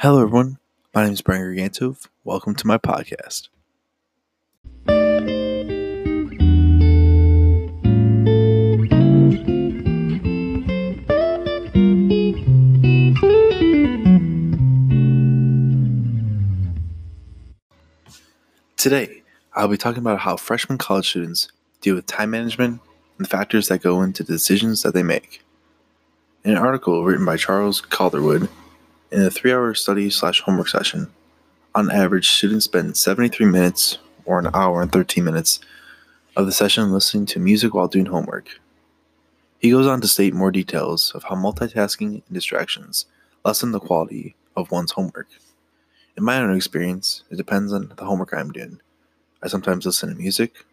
Hello, everyone. My name is Brian Gargantov. Welcome to my podcast. Today, I'll be talking about how freshman college students deal with time management and the factors that go into the decisions that they make. In an article written by Charles Calderwood, in a three hour study slash homework session, on average, students spend 73 minutes or an hour and 13 minutes of the session listening to music while doing homework. He goes on to state more details of how multitasking and distractions lessen the quality of one's homework. In my own experience, it depends on the homework I'm doing. I sometimes listen to music.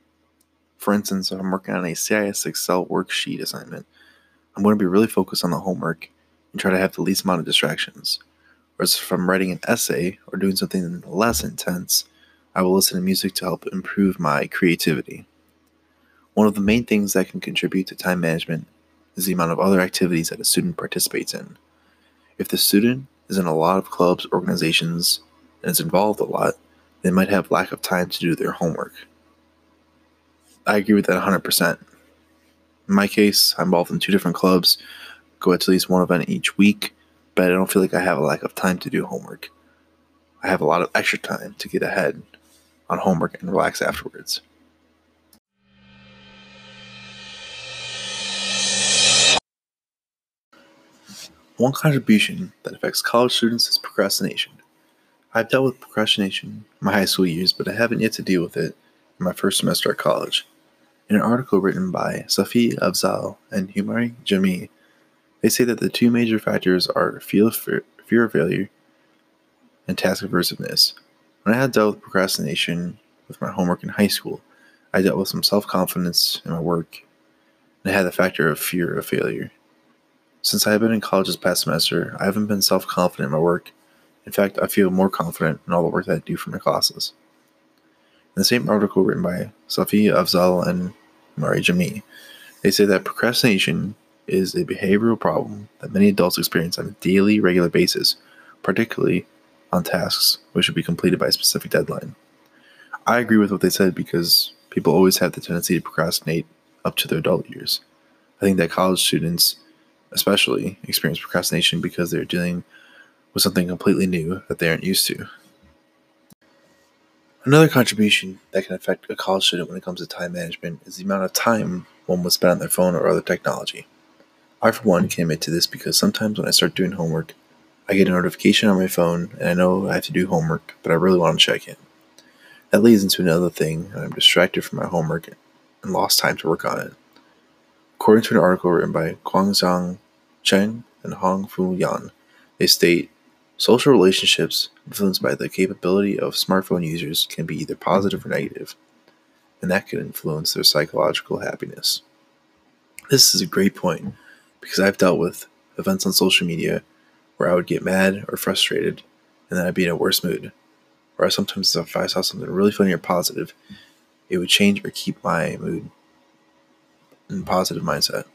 For instance, if I'm working on a CIS Excel worksheet assignment, I'm going to be really focused on the homework and try to have the least amount of distractions. Whereas if I'm writing an essay or doing something less intense, I will listen to music to help improve my creativity. One of the main things that can contribute to time management is the amount of other activities that a student participates in. If the student is in a lot of clubs, organizations, and is involved a lot, they might have lack of time to do their homework. I agree with that 100%. In my case, I'm involved in two different clubs, go to at least one event each week, but I don't feel like I have a lack of time to do homework. I have a lot of extra time to get ahead on homework and relax afterwards. One contribution that affects college students is procrastination. I've dealt with procrastination in my high school years, but I haven't yet to deal with it in my first semester at college. In an article written by Safi Afzal and Humaira Jami, they say that the two major factors are fear of, fear of failure and task aversiveness. When I had dealt with procrastination with my homework in high school, I dealt with some self confidence in my work, and I had the factor of fear of failure. Since I have been in college this past semester, I haven't been self confident in my work. In fact, I feel more confident in all the work that I do for my classes. In the same article written by Safi Afzal and Mari Jami, they say that procrastination is a behavioral problem that many adults experience on a daily, regular basis, particularly on tasks which should be completed by a specific deadline. I agree with what they said because people always have the tendency to procrastinate up to their adult years. I think that college students especially experience procrastination because they're dealing with something completely new that they aren't used to. Another contribution that can affect a college student when it comes to time management is the amount of time one will spend on their phone or other technology. I, for one, can admit to this because sometimes when I start doing homework, I get a notification on my phone and I know I have to do homework, but I really want to check in. That leads into another thing, and I'm distracted from my homework and lost time to work on it. According to an article written by Guangzhang Cheng and Hong Fu Yan, they state social relationships influenced by the capability of smartphone users can be either positive or negative, and that can influence their psychological happiness. This is a great point because I've dealt with events on social media where I would get mad or frustrated and then I'd be in a worse mood. Or I sometimes if I saw something really funny or positive, it would change or keep my mood in a positive mindset.